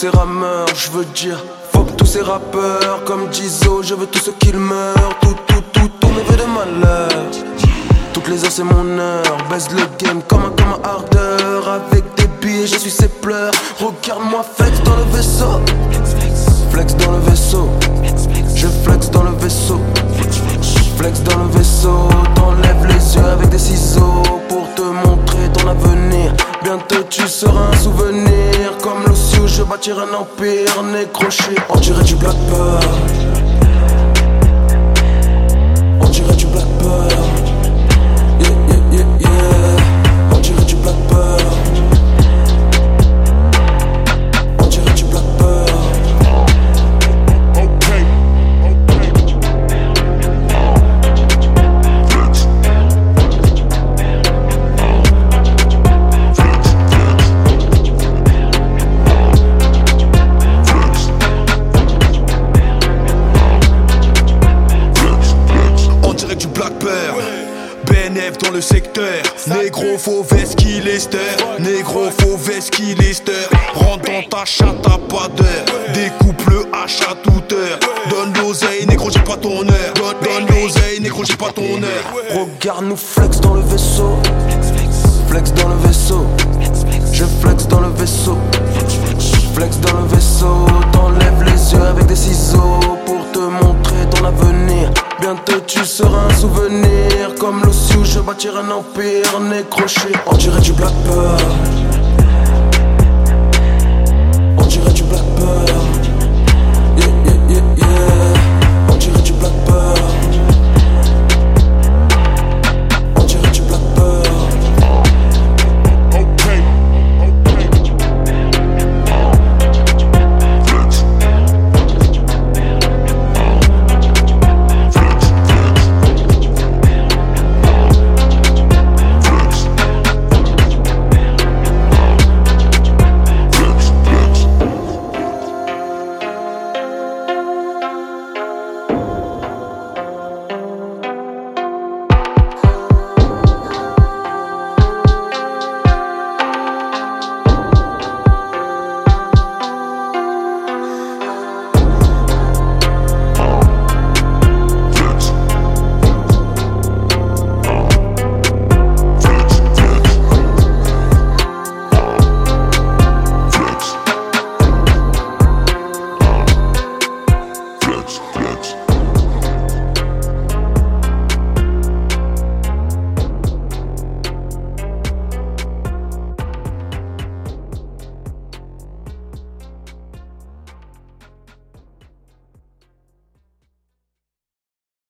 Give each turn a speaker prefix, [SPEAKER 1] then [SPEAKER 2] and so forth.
[SPEAKER 1] ces rameurs, je veux dire. Fuck tous ces rappeurs, comme Jizo, je veux tous ceux qu'ils meurent. Tout, tout, tout, tout mes vœux de malheur. Toutes les heures c'est mon heure, baisse le game comme un, comme un ardeur. Avec des billets, je suis ses pleurs. Regarde-moi flex dans le vaisseau. Flex dans le vaisseau. Je flex dans le vaisseau. Flex dans le vaisseau. T'enlèves les yeux avec des ciseaux pour te montrer Bientôt tu seras un souvenir. Comme l'Ossio, je bâtirai un empire. Nécroché, on dirait du Black Pearl.
[SPEAKER 2] BNF dans le secteur. Négro faux veste qui lester Négro faux veste qui lester Rentre dans ta chatte à pas d'heure. Découpe le hache à toute heure. Donne l'oseille négro j'ai pas ton heure. Donne, donne l'oseille négro j'ai pas ton heure.
[SPEAKER 1] Regarde nous flex dans le vaisseau. Flex dans le vaisseau. Je flex dans le vaisseau Bientôt tu seras un souvenir. Comme l'Ossiou je bâtirai un empire Nécroché On dirait du Black Pearl